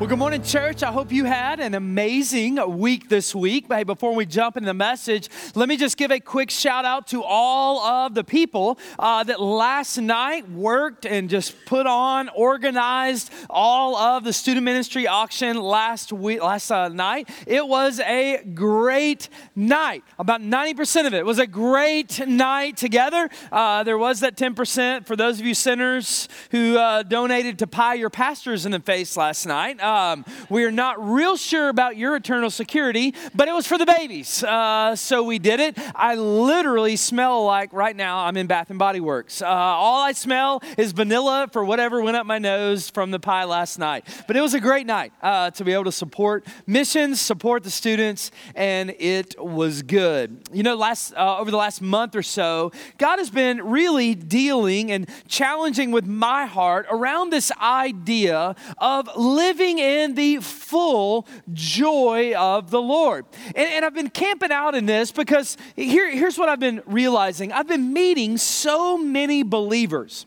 Well, good morning, church. I hope you had an amazing week this week. But hey, before we jump into the message, let me just give a quick shout out to all of the people uh, that last night worked and just put on, organized all of the student ministry auction last week, last uh, night. It was a great night. About 90% of it was a great night together. Uh, there was that 10% for those of you sinners who uh, donated to pie your pastors in the face last night. Um, we are not real sure about your eternal security, but it was for the babies. Uh, so we did it. I literally smell like right now I'm in Bath and Body Works. Uh, all I smell is vanilla for whatever went up my nose from the pie last night. But it was a great night uh, to be able to support missions, support the students, and it was good. You know, last uh, over the last month or so, God has been really dealing and challenging with my heart around this idea of living in the full joy of the Lord. And, and I've been camping out in this because here, here's what I've been realizing I've been meeting so many believers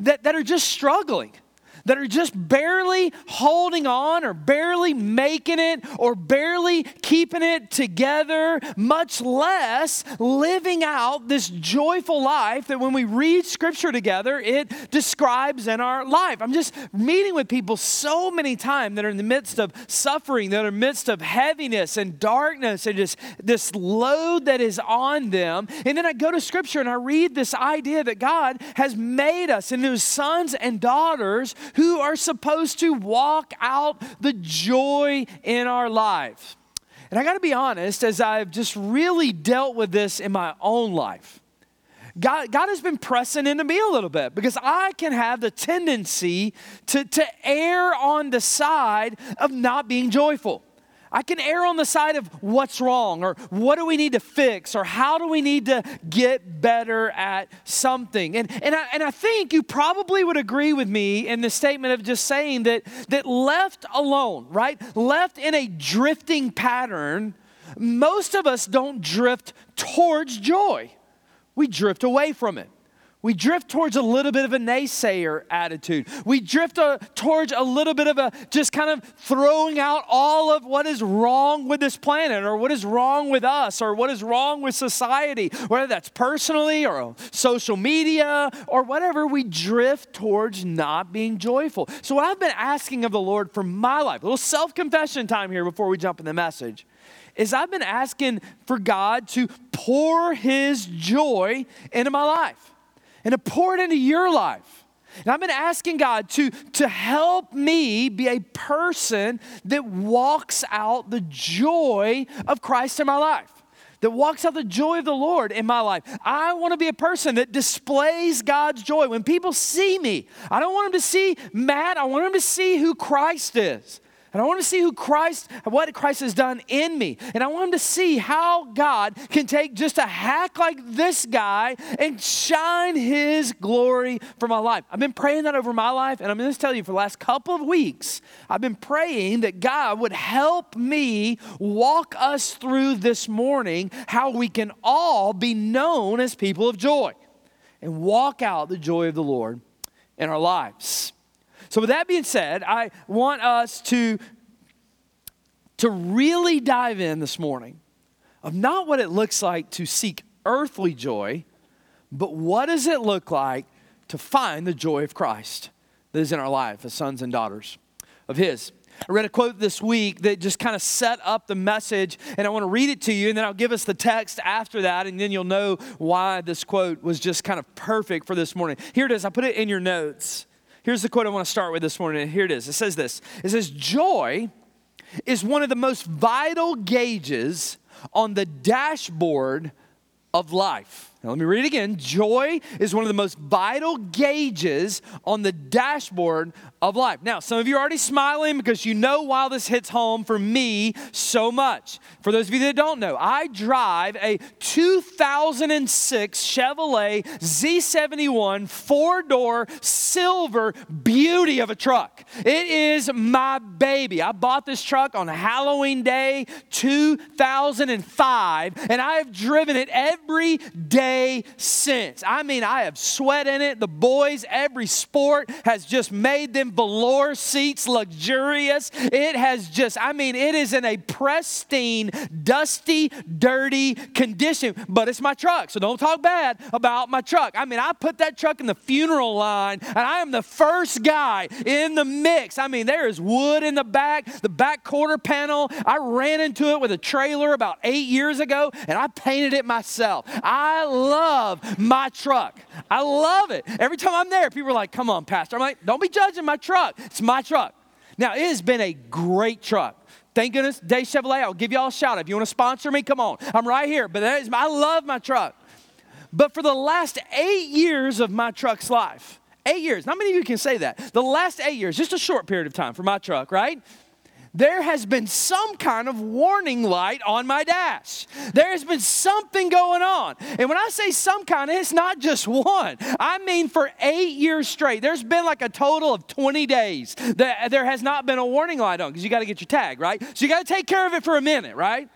that, that are just struggling that are just barely holding on or barely making it or barely keeping it together, much less living out this joyful life that when we read scripture together, it describes in our life. I'm just meeting with people so many times that are in the midst of suffering, that are in the midst of heaviness and darkness and just this load that is on them. And then I go to scripture and I read this idea that God has made us into his sons and daughters who are supposed to walk out the joy in our lives. And I got to be honest, as I've just really dealt with this in my own life, God, God has been pressing into me a little bit because I can have the tendency to, to err on the side of not being joyful. I can err on the side of what's wrong or what do we need to fix or how do we need to get better at something. And, and, I, and I think you probably would agree with me in the statement of just saying that, that left alone, right? Left in a drifting pattern, most of us don't drift towards joy, we drift away from it. We drift towards a little bit of a naysayer attitude. We drift uh, towards a little bit of a just kind of throwing out all of what is wrong with this planet or what is wrong with us or what is wrong with society, whether that's personally or social media or whatever. We drift towards not being joyful. So, what I've been asking of the Lord for my life, a little self confession time here before we jump in the message, is I've been asking for God to pour His joy into my life and to pour it into your life. And I've been asking God to, to help me be a person that walks out the joy of Christ in my life, that walks out the joy of the Lord in my life. I want to be a person that displays God's joy. When people see me, I don't want them to see Matt, I want them to see who Christ is. And I want to see who Christ, what Christ has done in me. And I want to see how God can take just a hack like this guy and shine his glory for my life. I've been praying that over my life, and I'm going to tell you for the last couple of weeks, I've been praying that God would help me walk us through this morning how we can all be known as people of joy and walk out the joy of the Lord in our lives. So, with that being said, I want us to, to really dive in this morning of not what it looks like to seek earthly joy, but what does it look like to find the joy of Christ that is in our life as sons and daughters of His. I read a quote this week that just kind of set up the message, and I want to read it to you, and then I'll give us the text after that, and then you'll know why this quote was just kind of perfect for this morning. Here it is. I put it in your notes. Here's the quote I want to start with this morning. Here it is. It says this It says, Joy is one of the most vital gauges on the dashboard of life. Now, let me read it again. Joy is one of the most vital gauges on the dashboard of life. Now, some of you are already smiling because you know why this hits home for me so much. For those of you that don't know, I drive a 2006 Chevrolet Z71 four door silver beauty of a truck. It is my baby. I bought this truck on Halloween Day 2005, and I have driven it every day since. I mean, I have sweat in it. The boys, every sport has just made them velour seats luxurious. It has just, I mean, it is in a pristine, dusty, dirty condition, but it's my truck. So don't talk bad about my truck. I mean, I put that truck in the funeral line, and I am the first guy in the mix. I mean, there is wood in the back, the back quarter panel. I ran into it with a trailer about eight years ago, and I painted it myself. I love my truck. I love it. Every time I'm there, people are like, come on, Pastor. I'm like, don't be judging my truck. It's my truck. Now, it has been a great truck. Thank goodness, Dave Chevrolet, I'll give y'all a shout. Out. If you want to sponsor me, come on. I'm right here. But that is, I love my truck. But for the last eight years of my truck's life, eight years, not many of you can say that. The last eight years, just a short period of time for my truck, right? There has been some kind of warning light on my dash. There has been something going on. And when I say some kind, it's not just one. I mean, for eight years straight, there's been like a total of 20 days that there has not been a warning light on because you got to get your tag, right? So you got to take care of it for a minute, right?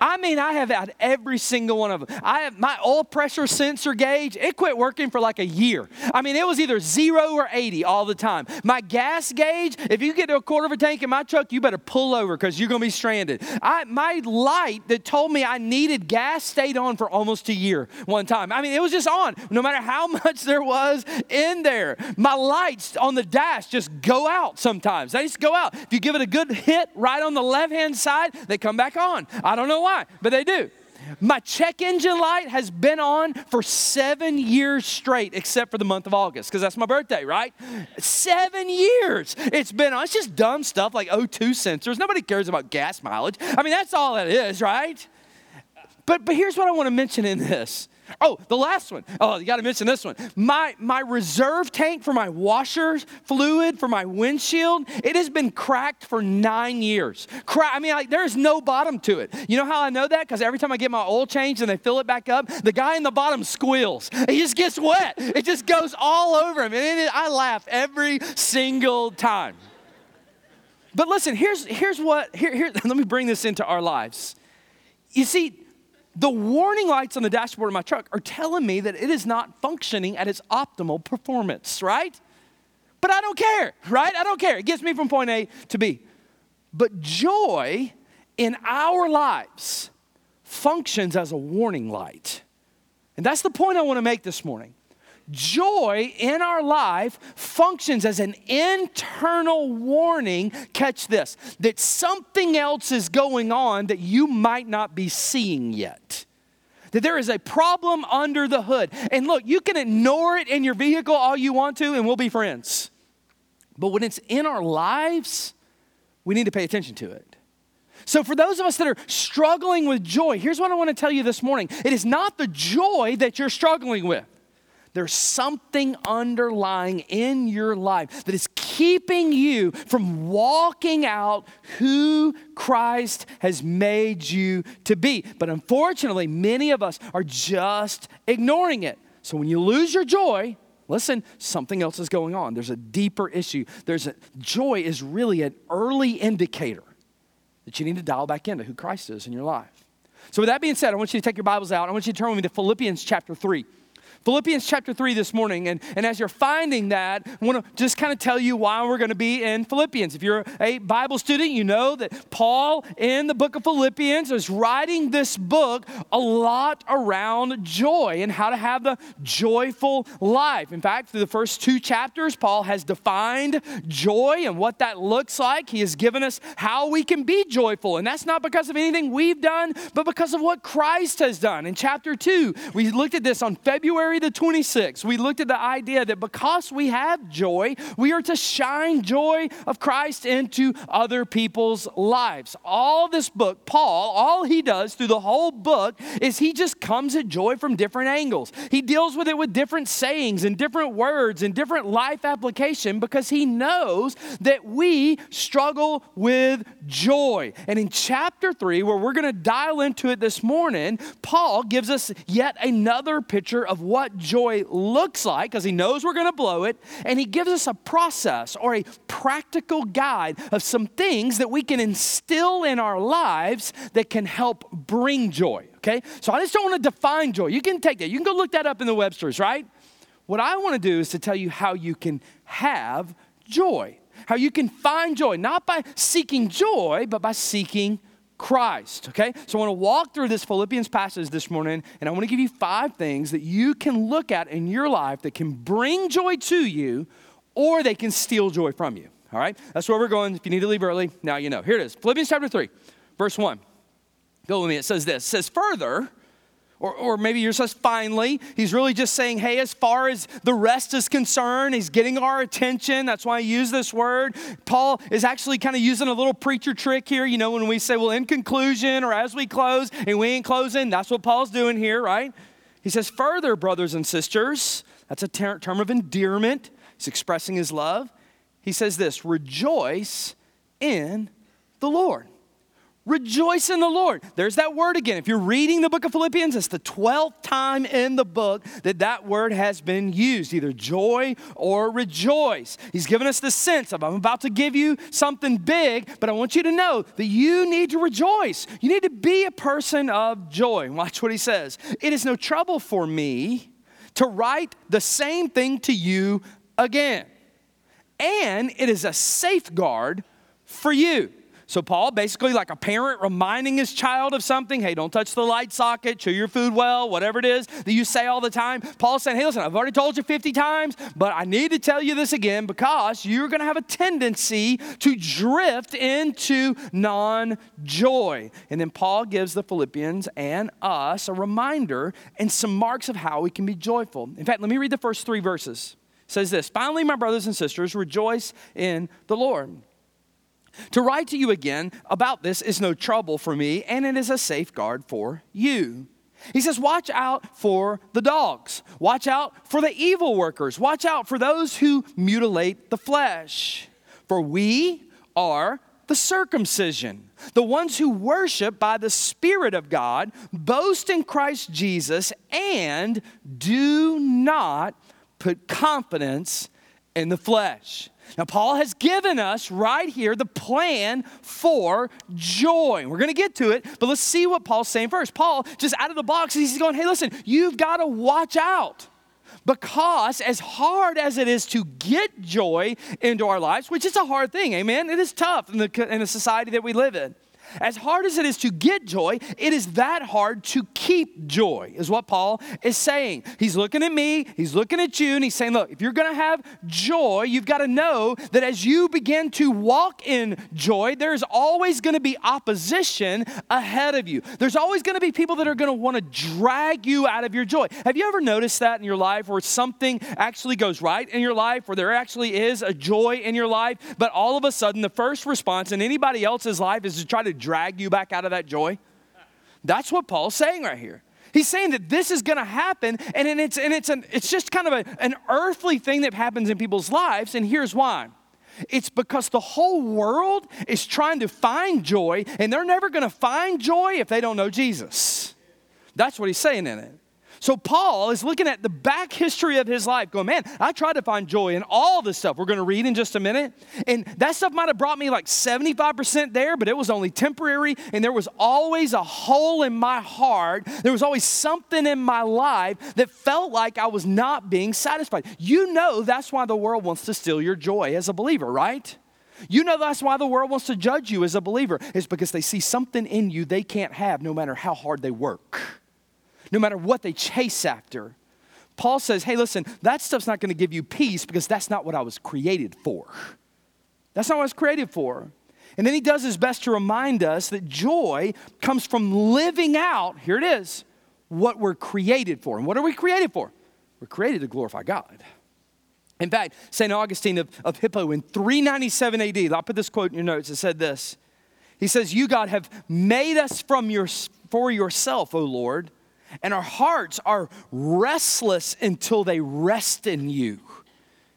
I mean, I have had every single one of them. I have my oil pressure sensor gauge, it quit working for like a year. I mean, it was either zero or 80 all the time. My gas gauge, if you get to a quarter of a tank in my truck, you better pull over because you're going to be stranded. I, my light that told me I needed gas stayed on for almost a year one time. I mean, it was just on no matter how much there was in there. My lights on the dash just go out sometimes. They just go out. If you give it a good hit right on the left hand side, they come back on. I don't know why, but they do. My check engine light has been on for seven years straight, except for the month of August, because that's my birthday, right? Seven years it's been on. It's just dumb stuff like O2 sensors. Nobody cares about gas mileage. I mean, that's all it is, right? But, but here's what I want to mention in this Oh, the last one. Oh, you got to mention this one. My my reserve tank for my washer fluid for my windshield, it has been cracked for nine years. Cra- I mean, like there is no bottom to it. You know how I know that? Because every time I get my oil changed and they fill it back up, the guy in the bottom squeals. He just gets wet. It just goes all over him, and it, I laugh every single time. But listen, here's here's what here, here let me bring this into our lives. You see, the warning lights on the dashboard of my truck are telling me that it is not functioning at its optimal performance, right? But I don't care, right? I don't care. It gets me from point A to B. But joy in our lives functions as a warning light. And that's the point I want to make this morning. Joy in our life functions as an internal warning, catch this, that something else is going on that you might not be seeing yet. That there is a problem under the hood. And look, you can ignore it in your vehicle all you want to, and we'll be friends. But when it's in our lives, we need to pay attention to it. So, for those of us that are struggling with joy, here's what I want to tell you this morning it is not the joy that you're struggling with. There's something underlying in your life that is keeping you from walking out who Christ has made you to be. But unfortunately, many of us are just ignoring it. So when you lose your joy, listen, something else is going on. There's a deeper issue. There's a joy is really an early indicator that you need to dial back into who Christ is in your life. So with that being said, I want you to take your Bibles out. I want you to turn with me to Philippians chapter 3. Philippians chapter 3 this morning. And, and as you're finding that, I want to just kind of tell you why we're going to be in Philippians. If you're a Bible student, you know that Paul in the book of Philippians is writing this book a lot around joy and how to have the joyful life. In fact, through the first two chapters, Paul has defined joy and what that looks like. He has given us how we can be joyful. And that's not because of anything we've done, but because of what Christ has done. In chapter 2, we looked at this on February January the 26th, we looked at the idea that because we have joy, we are to shine joy of Christ into other people's lives. All this book, Paul, all he does through the whole book is he just comes at joy from different angles. He deals with it with different sayings and different words and different life application because he knows that we struggle with joy. And in chapter 3, where we're going to dial into it this morning, Paul gives us yet another picture of what joy looks like because he knows we're going to blow it. And he gives us a process or a practical guide of some things that we can instill in our lives that can help bring joy. Okay? So I just don't want to define joy. You can take that, you can go look that up in the Webster's, right? What I want to do is to tell you how you can have joy, how you can find joy, not by seeking joy, but by seeking Christ. Okay? So I want to walk through this Philippians passage this morning, and I want to give you five things that you can look at in your life that can bring joy to you or they can steal joy from you. All right? That's where we're going. If you need to leave early, now you know. Here it is Philippians chapter 3, verse 1. Go with me. It says this. It says, Further, or, or maybe you're just finally. He's really just saying, hey, as far as the rest is concerned, he's getting our attention. That's why I use this word. Paul is actually kind of using a little preacher trick here. You know, when we say, well, in conclusion, or as we close, and we ain't closing, that's what Paul's doing here, right? He says, further, brothers and sisters, that's a ter- term of endearment. He's expressing his love. He says this rejoice in the Lord. Rejoice in the Lord. There's that word again. If you're reading the book of Philippians, it's the 12th time in the book that that word has been used, either joy or rejoice. He's given us the sense of, I'm about to give you something big, but I want you to know that you need to rejoice. You need to be a person of joy. Watch what he says. It is no trouble for me to write the same thing to you again, and it is a safeguard for you. So, Paul, basically like a parent reminding his child of something hey, don't touch the light socket, chew your food well, whatever it is that you say all the time. Paul's saying, hey, listen, I've already told you 50 times, but I need to tell you this again because you're going to have a tendency to drift into non joy. And then Paul gives the Philippians and us a reminder and some marks of how we can be joyful. In fact, let me read the first three verses. It says this Finally, my brothers and sisters, rejoice in the Lord. To write to you again about this is no trouble for me, and it is a safeguard for you. He says, Watch out for the dogs. Watch out for the evil workers. Watch out for those who mutilate the flesh. For we are the circumcision, the ones who worship by the Spirit of God, boast in Christ Jesus, and do not put confidence in the flesh. Now, Paul has given us right here the plan for joy. We're going to get to it, but let's see what Paul's saying first. Paul, just out of the box, he's going, hey, listen, you've got to watch out. Because as hard as it is to get joy into our lives, which is a hard thing, amen? It is tough in the, in the society that we live in. As hard as it is to get joy, it is that hard to keep joy, is what Paul is saying. He's looking at me, he's looking at you, and he's saying, Look, if you're gonna have joy, you've got to know that as you begin to walk in joy, there's always gonna be opposition ahead of you. There's always gonna be people that are gonna wanna drag you out of your joy. Have you ever noticed that in your life where something actually goes right in your life, where there actually is a joy in your life, but all of a sudden the first response in anybody else's life is to try to drag you back out of that joy? That's what Paul's saying right here. He's saying that this is going to happen, and it's, and it's, an, it's just kind of a, an earthly thing that happens in people's lives, and here's why. It's because the whole world is trying to find joy, and they're never going to find joy if they don't know Jesus. That's what he's saying in it. So Paul is looking at the back history of his life, going, man, I tried to find joy in all this stuff we're going to read in just a minute. And that stuff might have brought me like 75% there, but it was only temporary. And there was always a hole in my heart. There was always something in my life that felt like I was not being satisfied. You know that's why the world wants to steal your joy as a believer, right? You know that's why the world wants to judge you as a believer. It's because they see something in you they can't have no matter how hard they work no matter what they chase after. Paul says, hey, listen, that stuff's not going to give you peace because that's not what I was created for. That's not what I was created for. And then he does his best to remind us that joy comes from living out, here it is, what we're created for. And what are we created for? We're created to glorify God. In fact, St. Augustine of, of Hippo in 397 AD, I'll put this quote in your notes, it said this. He says, You, God, have made us from your, for yourself, O Lord, and our hearts are restless until they rest in you.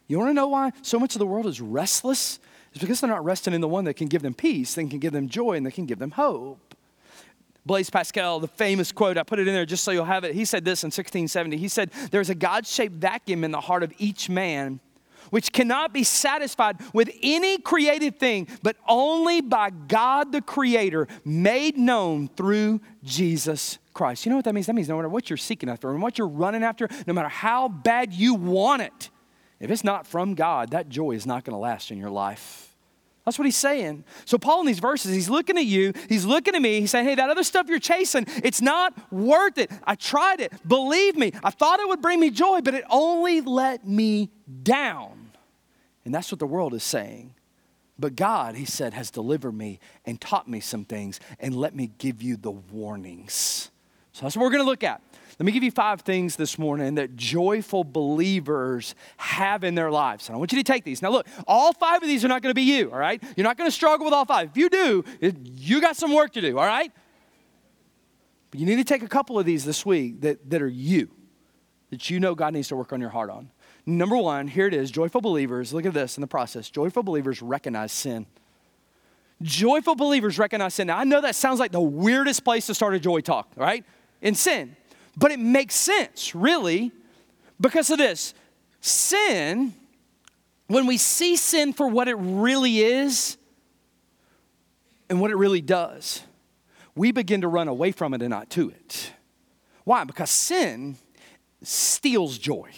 You want to know why so much of the world is restless? It's because they're not resting in the one that can give them peace, that can give them joy, and that can give them hope. Blaise Pascal, the famous quote, I put it in there just so you'll have it. He said this in 1670. He said, There's a God shaped vacuum in the heart of each man which cannot be satisfied with any created thing, but only by God the Creator, made known through Jesus Christ. You know what that means? That means no matter what you're seeking after and what you're running after, no matter how bad you want it, if it's not from God, that joy is not going to last in your life. That's what he's saying. So, Paul, in these verses, he's looking at you, he's looking at me, he's saying, Hey, that other stuff you're chasing, it's not worth it. I tried it. Believe me, I thought it would bring me joy, but it only let me down. And that's what the world is saying. But God, he said, has delivered me and taught me some things, and let me give you the warnings. So, that's what we're going to look at. Let me give you five things this morning that joyful believers have in their lives. And I want you to take these. Now, look, all five of these are not going to be you, all right? You're not going to struggle with all five. If you do, you got some work to do, all right? But you need to take a couple of these this week that, that are you, that you know God needs to work on your heart on. Number one, here it is joyful believers, look at this in the process. Joyful believers recognize sin. Joyful believers recognize sin. Now, I know that sounds like the weirdest place to start a joy talk, right? In sin. But it makes sense, really, because of this. Sin, when we see sin for what it really is and what it really does, we begin to run away from it and not to it. Why? Because sin steals joy.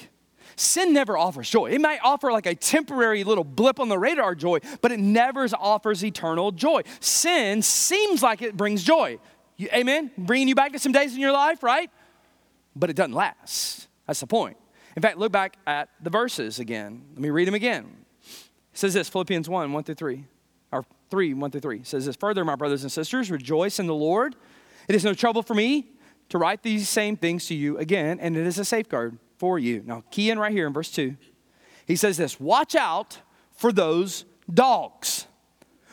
Sin never offers joy. It might offer like a temporary little blip on the radar joy, but it never offers eternal joy. Sin seems like it brings joy. You, amen? Bringing you back to some days in your life, right? But it doesn't last. That's the point. In fact, look back at the verses again. Let me read them again. It says this Philippians 1 1 through 3, or 3 1 through 3. It says this Further, my brothers and sisters, rejoice in the Lord. It is no trouble for me to write these same things to you again, and it is a safeguard for you. Now, key in right here in verse 2. He says this Watch out for those dogs.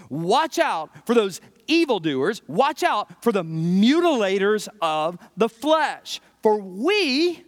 Watch out for those evildoers. Watch out for the mutilators of the flesh for we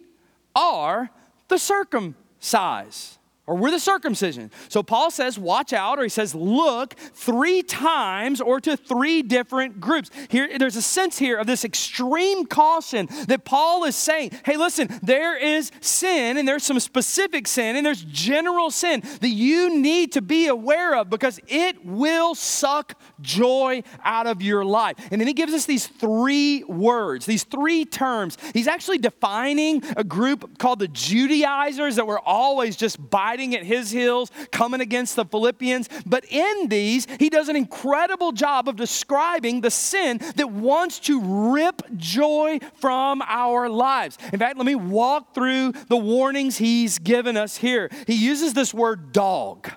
are the circumcised or we're the circumcision. So Paul says, watch out, or he says, look three times or to three different groups. Here, there's a sense here of this extreme caution that Paul is saying, hey, listen, there is sin, and there's some specific sin, and there's general sin that you need to be aware of because it will suck joy out of your life. And then he gives us these three words, these three terms. He's actually defining a group called the Judaizers that were always just by at his heels, coming against the Philippians. But in these, he does an incredible job of describing the sin that wants to rip joy from our lives. In fact, let me walk through the warnings he's given us here. He uses this word dog.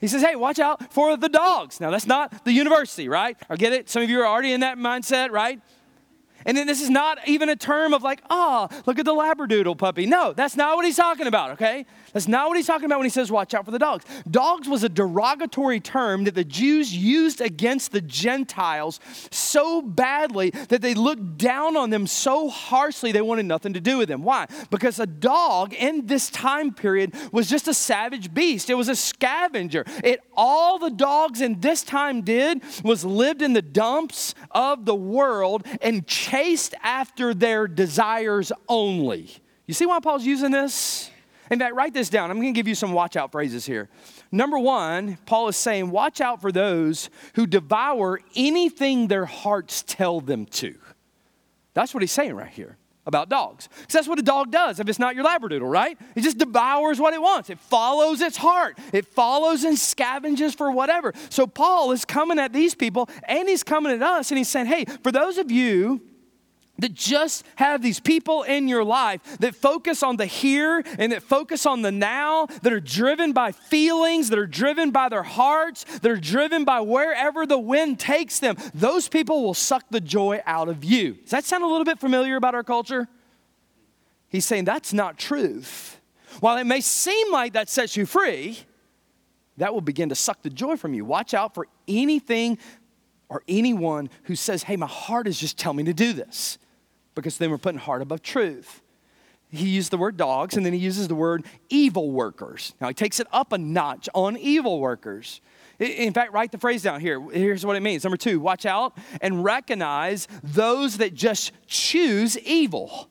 He says, hey, watch out for the dogs. Now, that's not the university, right? I get it. Some of you are already in that mindset, right? And then this is not even a term of like, ah, oh, look at the Labradoodle puppy. No, that's not what he's talking about, okay? That's not what he's talking about when he says, watch out for the dogs. Dogs was a derogatory term that the Jews used against the Gentiles so badly that they looked down on them so harshly they wanted nothing to do with them. Why? Because a dog in this time period was just a savage beast, it was a scavenger. It all the dogs in this time did was lived in the dumps of the world and chased after their desires only. You see why Paul's using this? In fact, write this down. I'm going to give you some watch out phrases here. Number one, Paul is saying, watch out for those who devour anything their hearts tell them to. That's what he's saying right here about dogs. Because that's what a dog does if it's not your Labradoodle, right? It just devours what it wants. It follows its heart. It follows and scavenges for whatever. So Paul is coming at these people and he's coming at us and he's saying, hey, for those of you that just have these people in your life that focus on the here and that focus on the now, that are driven by feelings, that are driven by their hearts, that are driven by wherever the wind takes them, those people will suck the joy out of you. Does that sound a little bit familiar about our culture? He's saying that's not truth. While it may seem like that sets you free, that will begin to suck the joy from you. Watch out for anything or anyone who says, Hey, my heart is just telling me to do this, because then we're putting heart above truth. He used the word dogs and then he uses the word evil workers. Now he takes it up a notch on evil workers. In fact, write the phrase down here. Here's what it means. Number two, watch out and recognize those that just choose evil.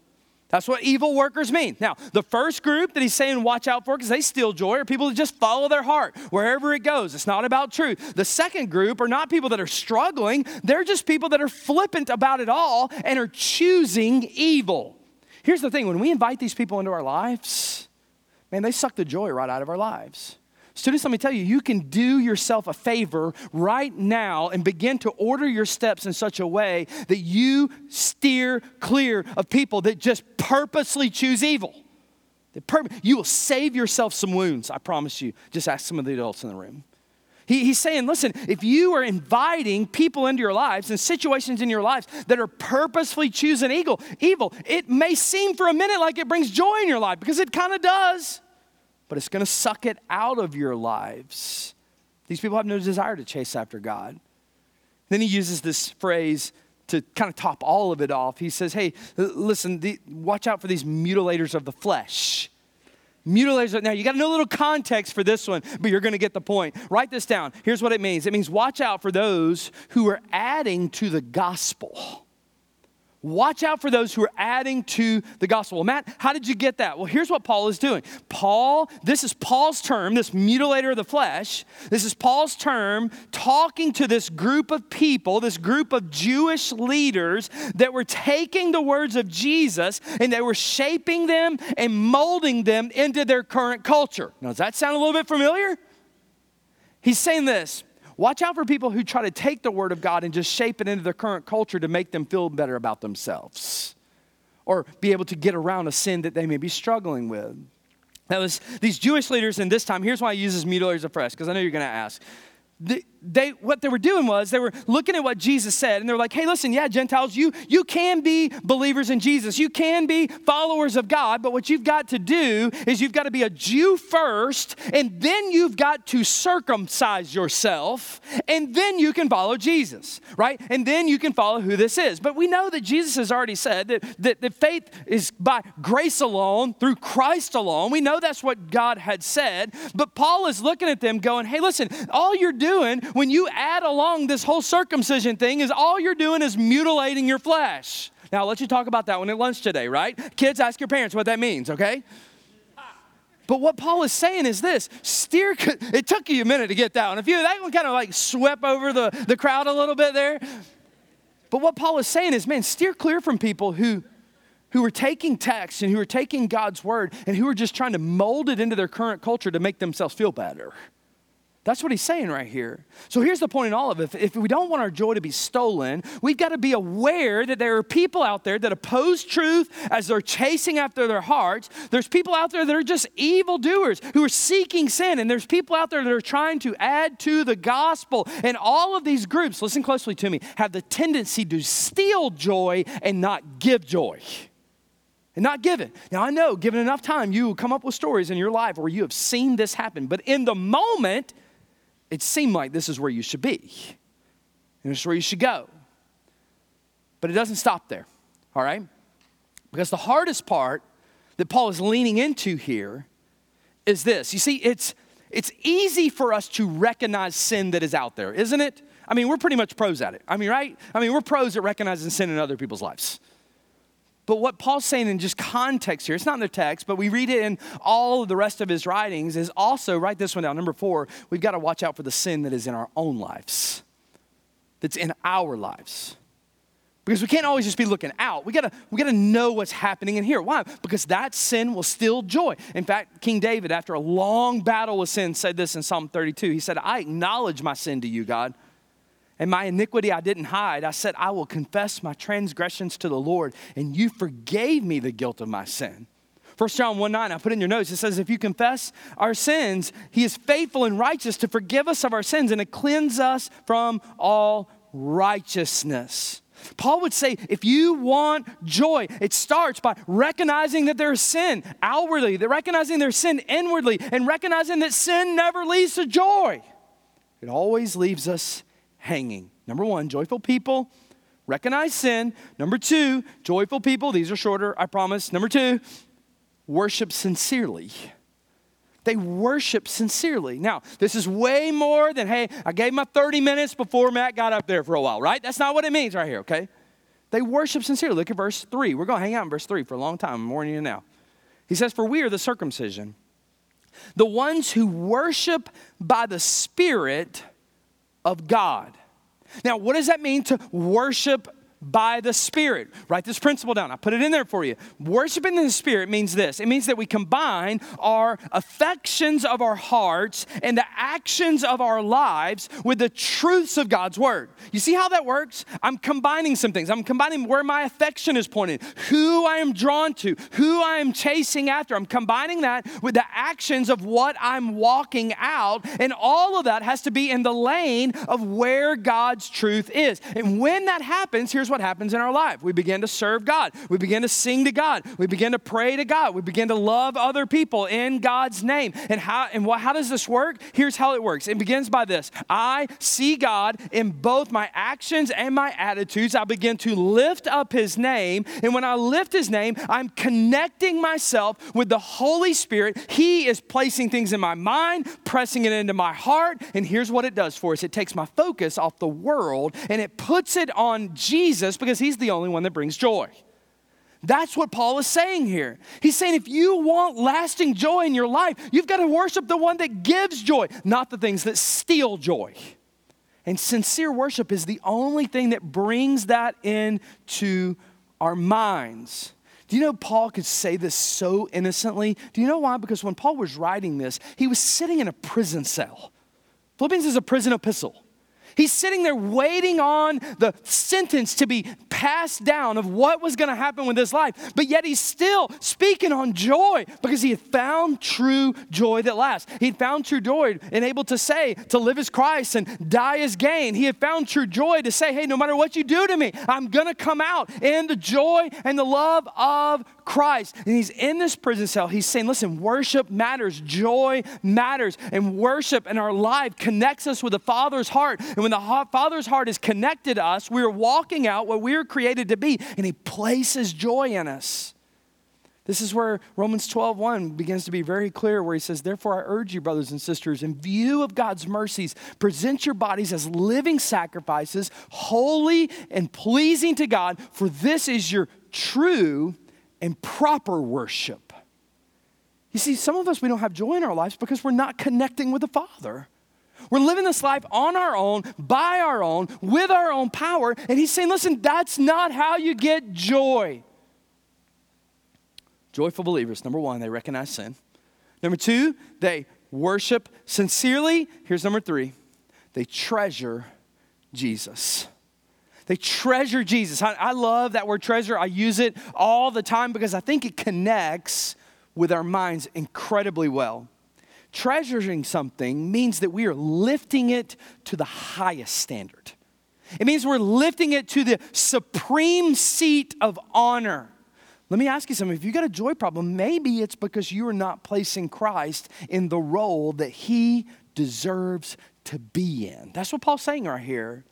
That's what evil workers mean. Now, the first group that he's saying watch out for because they steal joy are people that just follow their heart wherever it goes. It's not about truth. The second group are not people that are struggling, they're just people that are flippant about it all and are choosing evil. Here's the thing when we invite these people into our lives, man, they suck the joy right out of our lives. Students, let me tell you, you can do yourself a favor right now and begin to order your steps in such a way that you steer clear of people that just purposely choose evil. You will save yourself some wounds, I promise you. Just ask some of the adults in the room. He, he's saying, listen, if you are inviting people into your lives and situations in your lives that are purposefully choosing evil, evil, it may seem for a minute like it brings joy in your life because it kind of does but it's going to suck it out of your lives. These people have no desire to chase after God. Then he uses this phrase to kind of top all of it off. He says, Hey, listen, the, watch out for these mutilators of the flesh. Mutilators, now you got to know a little context for this one, but you're going to get the point. Write this down. Here's what it means it means watch out for those who are adding to the gospel. Watch out for those who are adding to the gospel. Well, Matt, how did you get that? Well, here's what Paul is doing. Paul, this is Paul's term, this mutilator of the flesh. This is Paul's term talking to this group of people, this group of Jewish leaders that were taking the words of Jesus and they were shaping them and molding them into their current culture. Now, does that sound a little bit familiar? He's saying this Watch out for people who try to take the word of God and just shape it into their current culture to make them feel better about themselves or be able to get around a sin that they may be struggling with. Now, was these Jewish leaders in this time, here's why I use this mutilators of flesh, because I know you're going to ask they, what they were doing was they were looking at what Jesus said and they're like, hey, listen, yeah, Gentiles, you, you can be believers in Jesus. You can be followers of God, but what you've got to do is you've got to be a Jew first, and then you've got to circumcise yourself, and then you can follow Jesus, right? And then you can follow who this is. But we know that Jesus has already said that, that, that faith is by grace alone, through Christ alone. We know that's what God had said, but Paul is looking at them going, hey, listen, all you're doing doing when you add along this whole circumcision thing is all you're doing is mutilating your flesh. Now, I'll let you talk about that one at lunch today, right? Kids, ask your parents what that means, okay? But what Paul is saying is this steer, it took you a minute to get that one. If you, that one kind of like swept over the, the crowd a little bit there. But what Paul is saying is, man, steer clear from people who, who are taking text and who are taking God's word and who are just trying to mold it into their current culture to make themselves feel better. That's what he's saying right here. So here's the point in all of it. If, we don't want our joy to be stolen, we've got to be aware that there are people out there that oppose truth as they're chasing after their hearts. There's people out there that are just evil doers who are seeking sin. And there's people out there that are trying to add to the gospel. And all of these groups, listen closely to me, have the tendency to steal joy and not give joy and not give it. Now, I know, given enough time, you will come up with stories in your life where you have seen this happen. But in the moment, it seemed like this is where you should be, and is where you should go. But it doesn't stop there, all right? Because the hardest part that Paul is leaning into here is this. You see, it's, it's easy for us to recognize sin that is out there, isn't it? I mean, we're pretty much pros at it. I mean, right? I mean, we're pros at recognizing sin in other people's lives. But what Paul's saying in just context here, it's not in the text, but we read it in all of the rest of his writings, is also, write this one down, number four, we've got to watch out for the sin that is in our own lives, that's in our lives. Because we can't always just be looking out. We gotta, we gotta know what's happening in here. Why? Because that sin will steal joy. In fact, King David, after a long battle with sin, said this in Psalm 32. He said, I acknowledge my sin to you, God and my iniquity I didn't hide. I said, I will confess my transgressions to the Lord, and you forgave me the guilt of my sin. 1 John 1 9, I put in your notes, it says, If you confess our sins, he is faithful and righteous to forgive us of our sins and to cleanse us from all righteousness. Paul would say, if you want joy, it starts by recognizing that there's sin outwardly, that recognizing there's sin inwardly, and recognizing that sin never leads to joy. It always leaves us hanging. Number one, joyful people recognize sin. Number two, joyful people, these are shorter, I promise. Number two, worship sincerely. They worship sincerely. Now, this is way more than, hey, I gave my 30 minutes before Matt got up there for a while, right? That's not what it means right here, okay? They worship sincerely. Look at verse 3. We're going to hang out in verse 3 for a long time. I'm warning you now. He says, For we are the circumcision, the ones who worship by the Spirit of God. Now, what does that mean to worship by the Spirit. Write this principle down. I put it in there for you. Worshiping in the Spirit means this it means that we combine our affections of our hearts and the actions of our lives with the truths of God's Word. You see how that works? I'm combining some things. I'm combining where my affection is pointed, who I am drawn to, who I am chasing after. I'm combining that with the actions of what I'm walking out. And all of that has to be in the lane of where God's truth is. And when that happens, here's here's what happens in our life we begin to serve God, we begin to sing to God, we begin to pray to God, we begin to love other people in God's name. And how, and what, how does this work? Here's how it works it begins by this I see God in both my actions and my attitudes. I begin to lift up His name. And when I lift His name, I'm connecting myself with the Holy Spirit. He is placing things in my mind, pressing it into my heart. And here's what it does for us it takes my focus off the world and it puts it on Jesus Jesus because he's the only one that brings joy. That's what Paul is saying here. He's saying if you want lasting joy in your life, you've got to worship the one that gives joy, not the things that steal joy. And sincere worship is the only thing that brings that into our minds. Do you know Paul could say this so innocently? Do you know why? Because when Paul was writing this, he was sitting in a prison cell. Philippians is a prison epistle. He's sitting there waiting on the sentence to be passed down of what was going to happen with his life. But yet he's still speaking on joy because he had found true joy that lasts. He'd found true joy and able to say, to live as Christ and die as gain. He had found true joy to say, hey, no matter what you do to me, I'm going to come out in the joy and the love of Christ. And he's in this prison cell. He's saying, listen, worship matters, joy matters, and worship in our life connects us with the Father's heart. And when the Father's heart is connected to us, we're walking out what we're created to be, and he places joy in us. This is where Romans 12:1 begins to be very clear where he says, "Therefore I urge you brothers and sisters, in view of God's mercies, present your bodies as living sacrifices, holy and pleasing to God, for this is your true and proper worship. You see, some of us, we don't have joy in our lives because we're not connecting with the Father. We're living this life on our own, by our own, with our own power. And He's saying, listen, that's not how you get joy. Joyful believers, number one, they recognize sin. Number two, they worship sincerely. Here's number three they treasure Jesus. They treasure Jesus. I, I love that word treasure. I use it all the time because I think it connects with our minds incredibly well. Treasuring something means that we are lifting it to the highest standard. It means we're lifting it to the supreme seat of honor. Let me ask you something. If you got a joy problem, maybe it's because you are not placing Christ in the role that he deserves to be in. That's what Paul's saying right here.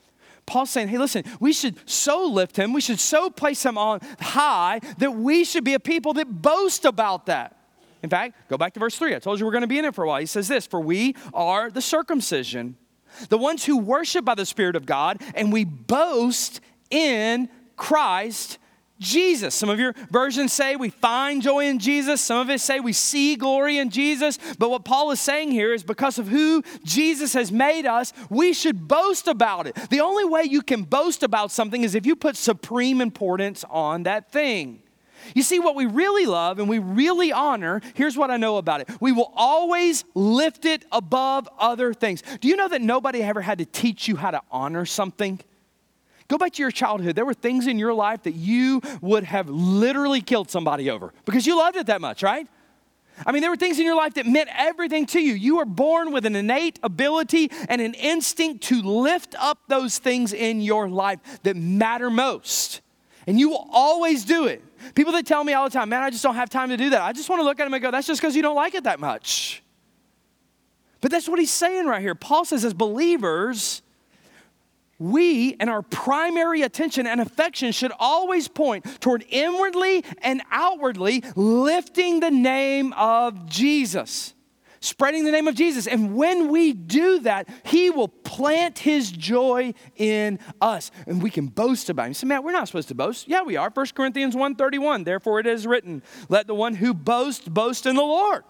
Paul's saying, hey, listen, we should so lift him, we should so place him on high that we should be a people that boast about that. In fact, go back to verse 3. I told you we're going to be in it for a while. He says this For we are the circumcision, the ones who worship by the Spirit of God, and we boast in Christ Jesus. Some of your versions say we find joy in Jesus. Some of it say we see glory in Jesus. But what Paul is saying here is because of who Jesus has made us, we should boast about it. The only way you can boast about something is if you put supreme importance on that thing. You see, what we really love and we really honor, here's what I know about it. We will always lift it above other things. Do you know that nobody ever had to teach you how to honor something? Go back to your childhood. There were things in your life that you would have literally killed somebody over because you loved it that much, right? I mean, there were things in your life that meant everything to you. You were born with an innate ability and an instinct to lift up those things in your life that matter most. And you will always do it. People that tell me all the time, man, I just don't have time to do that. I just want to look at them and go, that's just because you don't like it that much. But that's what he's saying right here. Paul says, as believers, we and our primary attention and affection should always point toward inwardly and outwardly lifting the name of Jesus, spreading the name of Jesus. And when we do that, He will plant His joy in us and we can boast about Him. Say, man, we're not supposed to boast. Yeah, we are. 1 Corinthians 1.31, therefore it is written, let the one who boasts boast in the Lord.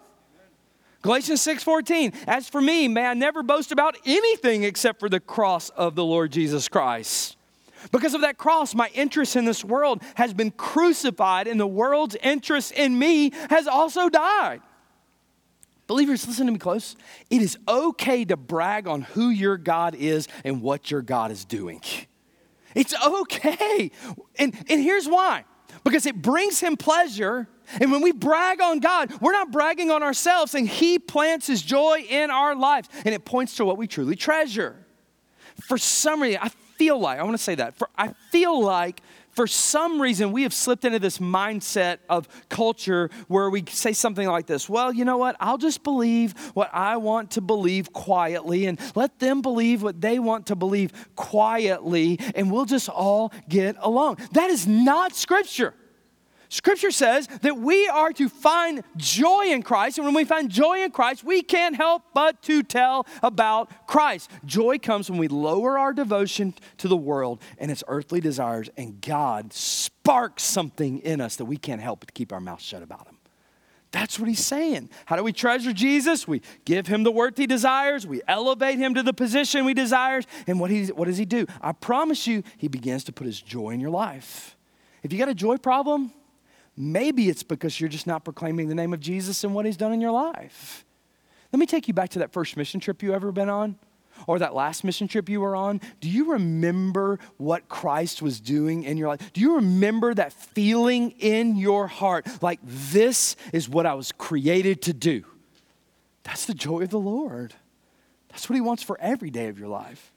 Galatians 6:14, as for me, may I never boast about anything except for the cross of the Lord Jesus Christ. Because of that cross, my interest in this world has been crucified, and the world's interest in me has also died. Believers, listen to me close. It is okay to brag on who your God is and what your God is doing. It's okay. And, and here's why because it brings him pleasure and when we brag on God, we're not bragging on ourselves, and He plants His joy in our lives, and it points to what we truly treasure. For some reason, I feel like, I want to say that, for, I feel like for some reason we have slipped into this mindset of culture where we say something like this Well, you know what? I'll just believe what I want to believe quietly, and let them believe what they want to believe quietly, and we'll just all get along. That is not Scripture. Scripture says that we are to find joy in Christ, and when we find joy in Christ, we can't help but to tell about Christ. Joy comes when we lower our devotion to the world and its earthly desires, and God sparks something in us that we can't help but keep our mouth shut about Him. That's what he's saying. How do we treasure Jesus? We give him the worth he desires, we elevate him to the position we desire, and what, he, what does he do? I promise you, he begins to put his joy in your life. If you got a joy problem, Maybe it's because you're just not proclaiming the name of Jesus and what he's done in your life. Let me take you back to that first mission trip you ever been on or that last mission trip you were on. Do you remember what Christ was doing in your life? Do you remember that feeling in your heart like this is what I was created to do? That's the joy of the Lord. That's what he wants for every day of your life.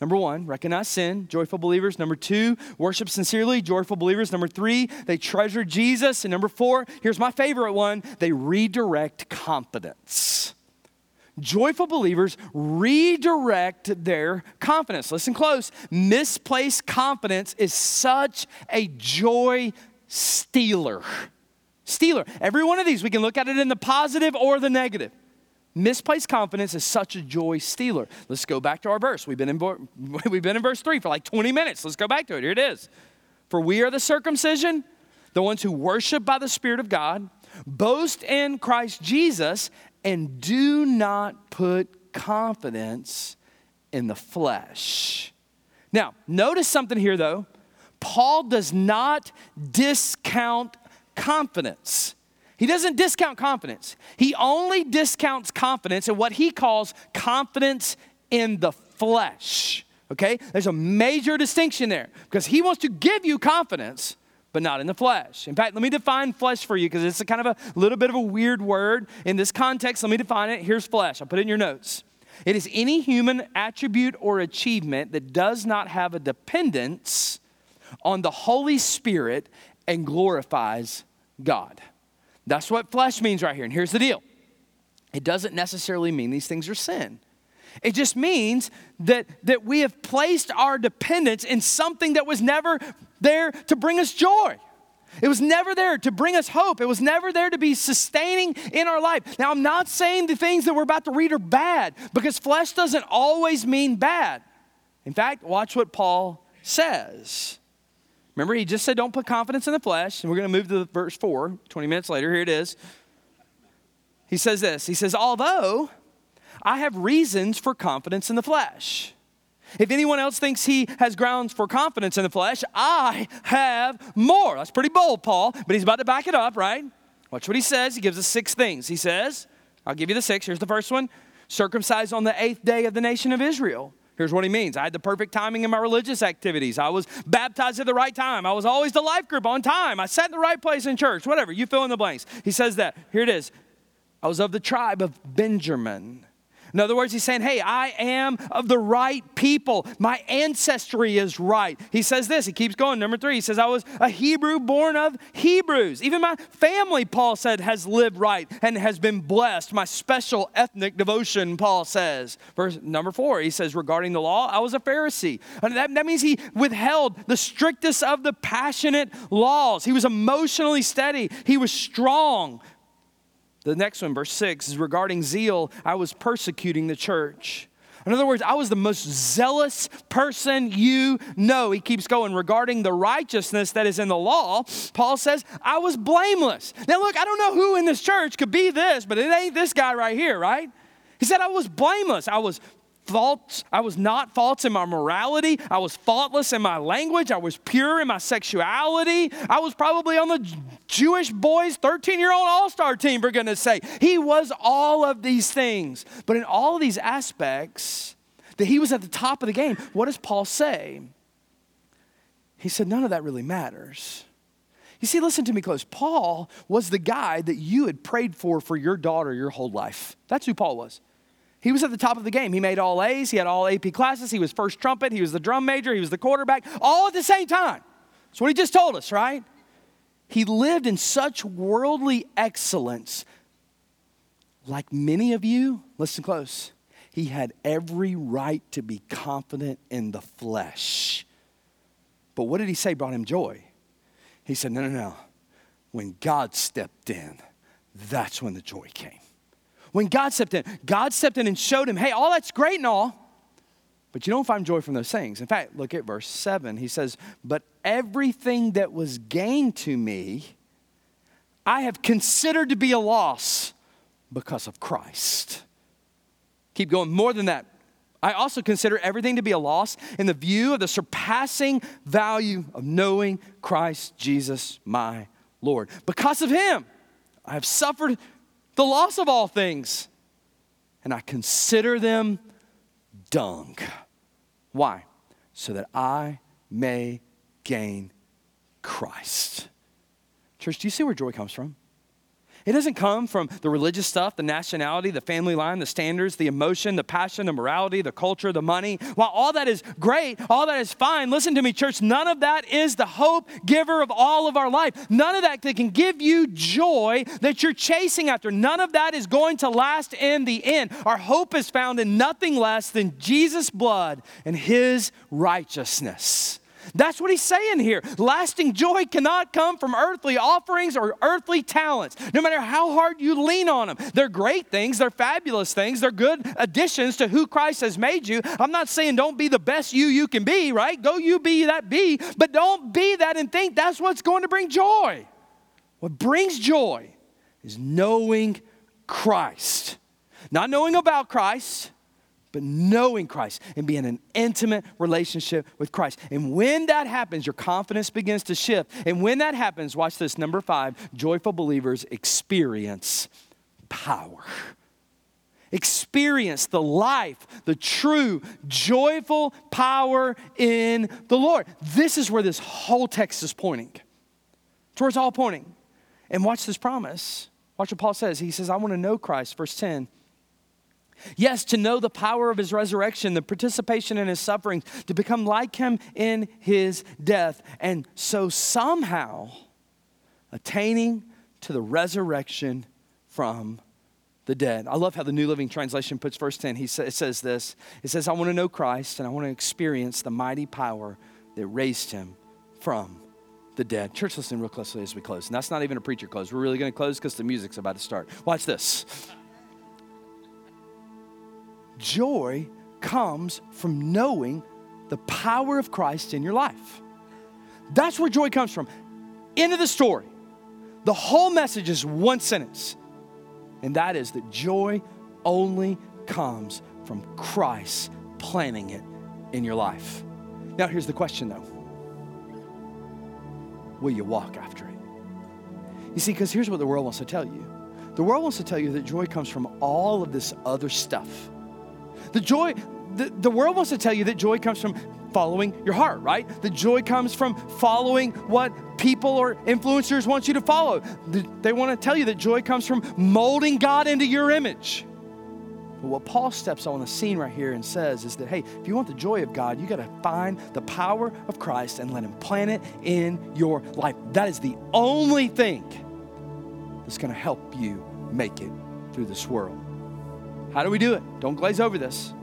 Number one, recognize sin, joyful believers. Number two, worship sincerely, joyful believers. Number three, they treasure Jesus. And number four, here's my favorite one they redirect confidence. Joyful believers redirect their confidence. Listen close. Misplaced confidence is such a joy stealer. Stealer. Every one of these, we can look at it in the positive or the negative. Misplaced confidence is such a joy stealer. Let's go back to our verse. We've been in, we've been in verse 3 for like 20 minutes. Let's go back to it. Here it is. For we are the circumcision, the ones who worship by the Spirit of God, boast in Christ Jesus, and do not put confidence in the flesh. Now, notice something here though. Paul does not discount confidence. He doesn't discount confidence. He only discounts confidence in what he calls confidence in the flesh. Okay? There's a major distinction there because he wants to give you confidence, but not in the flesh. In fact, let me define flesh for you because it's a kind of a little bit of a weird word. In this context, let me define it. Here's flesh. I'll put it in your notes. It is any human attribute or achievement that does not have a dependence on the Holy Spirit and glorifies God. That's what flesh means right here. And here's the deal it doesn't necessarily mean these things are sin. It just means that, that we have placed our dependence in something that was never there to bring us joy. It was never there to bring us hope. It was never there to be sustaining in our life. Now, I'm not saying the things that we're about to read are bad because flesh doesn't always mean bad. In fact, watch what Paul says. Remember, he just said, don't put confidence in the flesh. And we're going to move to verse 4, 20 minutes later. Here it is. He says this He says, although I have reasons for confidence in the flesh. If anyone else thinks he has grounds for confidence in the flesh, I have more. That's pretty bold, Paul, but he's about to back it up, right? Watch what he says. He gives us six things. He says, I'll give you the six. Here's the first one circumcised on the eighth day of the nation of Israel Here's what he means I had the perfect timing in my religious activities. I was baptized at the right time. I was always the life group on time. I sat in the right place in church, whatever. You fill in the blanks. He says that. Here it is I was of the tribe of Benjamin. In other words, he's saying, Hey, I am of the right people. My ancestry is right. He says this, he keeps going. Number three, he says, I was a Hebrew born of Hebrews. Even my family, Paul said, has lived right and has been blessed. My special ethnic devotion, Paul says. Verse number four, he says, Regarding the law, I was a Pharisee. And that, that means he withheld the strictest of the passionate laws. He was emotionally steady, he was strong. The next one, verse 6, is regarding zeal. I was persecuting the church. In other words, I was the most zealous person you know. He keeps going. Regarding the righteousness that is in the law, Paul says, I was blameless. Now, look, I don't know who in this church could be this, but it ain't this guy right here, right? He said, I was blameless. I was faults. I was not false in my morality. I was faultless in my language. I was pure in my sexuality. I was probably on the Jewish boys' 13 year old all star team, for goodness sake. He was all of these things. But in all of these aspects, that he was at the top of the game, what does Paul say? He said, none of that really matters. You see, listen to me close. Paul was the guy that you had prayed for for your daughter your whole life. That's who Paul was. He was at the top of the game. He made all A's, he had all AP classes, he was first trumpet, he was the drum major, he was the quarterback, all at the same time. That's what he just told us, right? He lived in such worldly excellence. Like many of you, listen close, he had every right to be confident in the flesh. But what did he say brought him joy? He said, No, no, no. When God stepped in, that's when the joy came. When God stepped in, God stepped in and showed him, hey, all that's great and all, but you don't find joy from those things. In fact, look at verse 7. He says, But everything that was gained to me, I have considered to be a loss because of Christ. Keep going, more than that. I also consider everything to be a loss in the view of the surpassing value of knowing Christ Jesus, my Lord. Because of him, I have suffered the loss of all things, and I consider them dung. Why? So that I may gain Christ. Church, do you see where joy comes from? It doesn't come from the religious stuff, the nationality, the family line, the standards, the emotion, the passion, the morality, the culture, the money. While all that is great, all that is fine, listen to me, church, none of that is the hope giver of all of our life. None of that that can give you joy that you're chasing after. None of that is going to last in the end. Our hope is found in nothing less than Jesus' blood and his righteousness. That's what he's saying here. Lasting joy cannot come from earthly offerings or earthly talents, no matter how hard you lean on them. They're great things, they're fabulous things, they're good additions to who Christ has made you. I'm not saying don't be the best you you can be, right? Go you be that be, but don't be that and think that's what's going to bring joy. What brings joy is knowing Christ. Not knowing about Christ, but knowing Christ and being in an intimate relationship with Christ. And when that happens, your confidence begins to shift. And when that happens, watch this number five joyful believers experience power. Experience the life, the true, joyful power in the Lord. This is where this whole text is pointing. It's all pointing. And watch this promise. Watch what Paul says. He says, I want to know Christ, verse 10 Yes, to know the power of his resurrection, the participation in his sufferings, to become like him in his death, and so somehow attaining to the resurrection from the dead. I love how the New Living Translation puts verse 10. He sa- it says this It says, I want to know Christ and I want to experience the mighty power that raised him from the dead. Church, listen real closely as we close. And that's not even a preacher close. We're really going to close because the music's about to start. Watch this. Joy comes from knowing the power of Christ in your life. That's where joy comes from. End of the story. The whole message is one sentence, and that is that joy only comes from Christ planning it in your life. Now, here's the question though Will you walk after it? You see, because here's what the world wants to tell you the world wants to tell you that joy comes from all of this other stuff the joy, the, the world wants to tell you that joy comes from following your heart, right? The joy comes from following what people or influencers want you to follow. They want to tell you that joy comes from molding God into your image. But what Paul steps on the scene right here and says is that, hey, if you want the joy of God, you got to find the power of Christ and let Him plant it in your life. That is the only thing that's going to help you make it through this world. How do we do it? Don't glaze over this.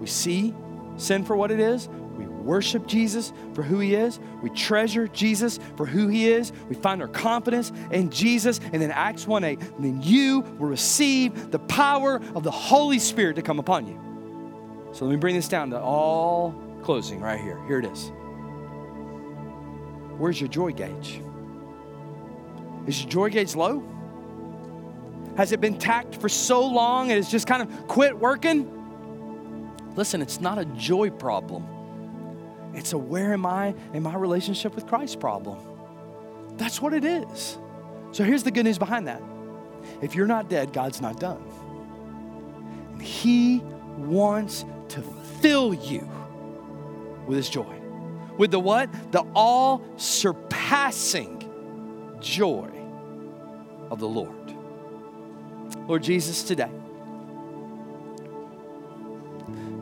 We see sin for what it is, We worship Jesus for who he is. We treasure Jesus for who he is. We find our confidence in Jesus. And then Acts 1 8, then you will receive the power of the Holy Spirit to come upon you. So let me bring this down to all closing right here. Here it is. Where's your joy gauge? Is your joy gauge low? Has it been tacked for so long and it's just kind of quit working? Listen, it's not a joy problem. It's a where am I in my relationship with Christ problem. That's what it is. So here's the good news behind that. If you're not dead, God's not done. And He wants to fill you with His joy. With the what? The all surpassing joy of the Lord. Lord Jesus, today,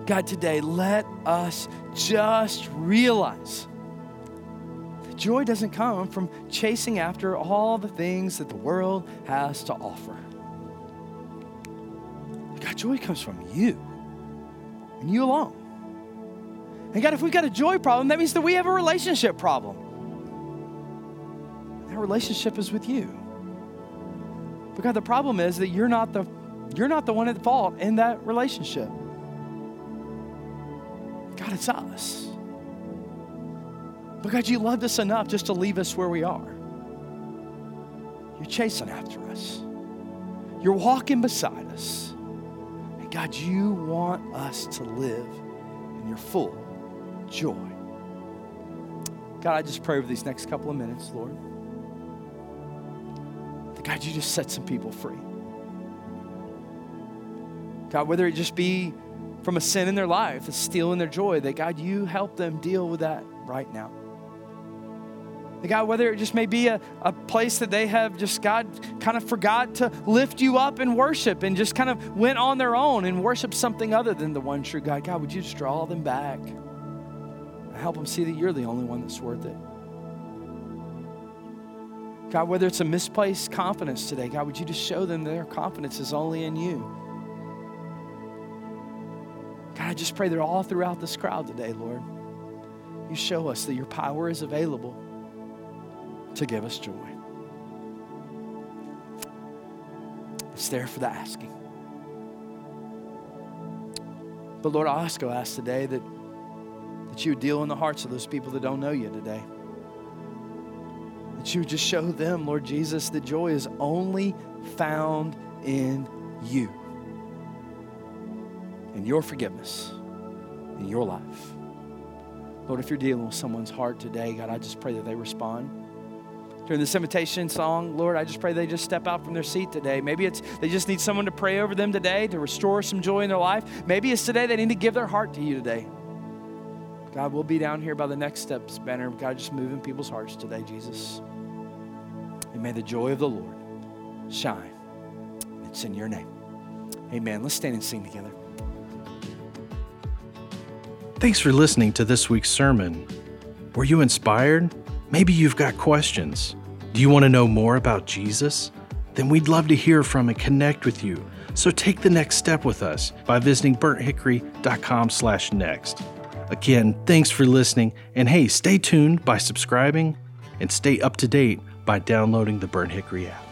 God, today, let us just realize that joy doesn't come from chasing after all the things that the world has to offer. God, joy comes from you and you alone. And God, if we've got a joy problem, that means that we have a relationship problem. That relationship is with you. But God, the problem is that you're not the you're not the one at fault in that relationship. God, it's us. But God, you loved us enough just to leave us where we are. You're chasing after us. You're walking beside us. And God, you want us to live in your full joy. God, I just pray over these next couple of minutes, Lord. God, you just set some people free. God, whether it just be from a sin in their life that's stealing their joy, that God, you help them deal with that right now. That God, whether it just may be a, a place that they have just, God, kind of forgot to lift you up in worship and just kind of went on their own and worshiped something other than the one true God. God, would you just draw them back help them see that you're the only one that's worth it? God, whether it's a misplaced confidence today, God, would you just show them their confidence is only in you? God, I just pray that all throughout this crowd today, Lord, you show us that your power is available to give us joy. It's there for the asking. But Lord, I also ask today that, that you would deal in the hearts of those people that don't know you today. That you would just show them, Lord Jesus, that joy is only found in you and your forgiveness in your life. Lord, if you're dealing with someone's heart today, God, I just pray that they respond. During this invitation song, Lord, I just pray they just step out from their seat today. Maybe it's they just need someone to pray over them today to restore some joy in their life. Maybe it's today they need to give their heart to you today. God, we'll be down here by the next steps banner. God, just moving people's hearts today, Jesus. May the joy of the Lord shine. It's in your name. Amen. Let's stand and sing together. Thanks for listening to this week's sermon. Were you inspired? Maybe you've got questions. Do you want to know more about Jesus? Then we'd love to hear from and connect with you. So take the next step with us by visiting burnthickory.com/next. Again, thanks for listening, and hey, stay tuned by subscribing and stay up to date by downloading the Burnt Hickory app.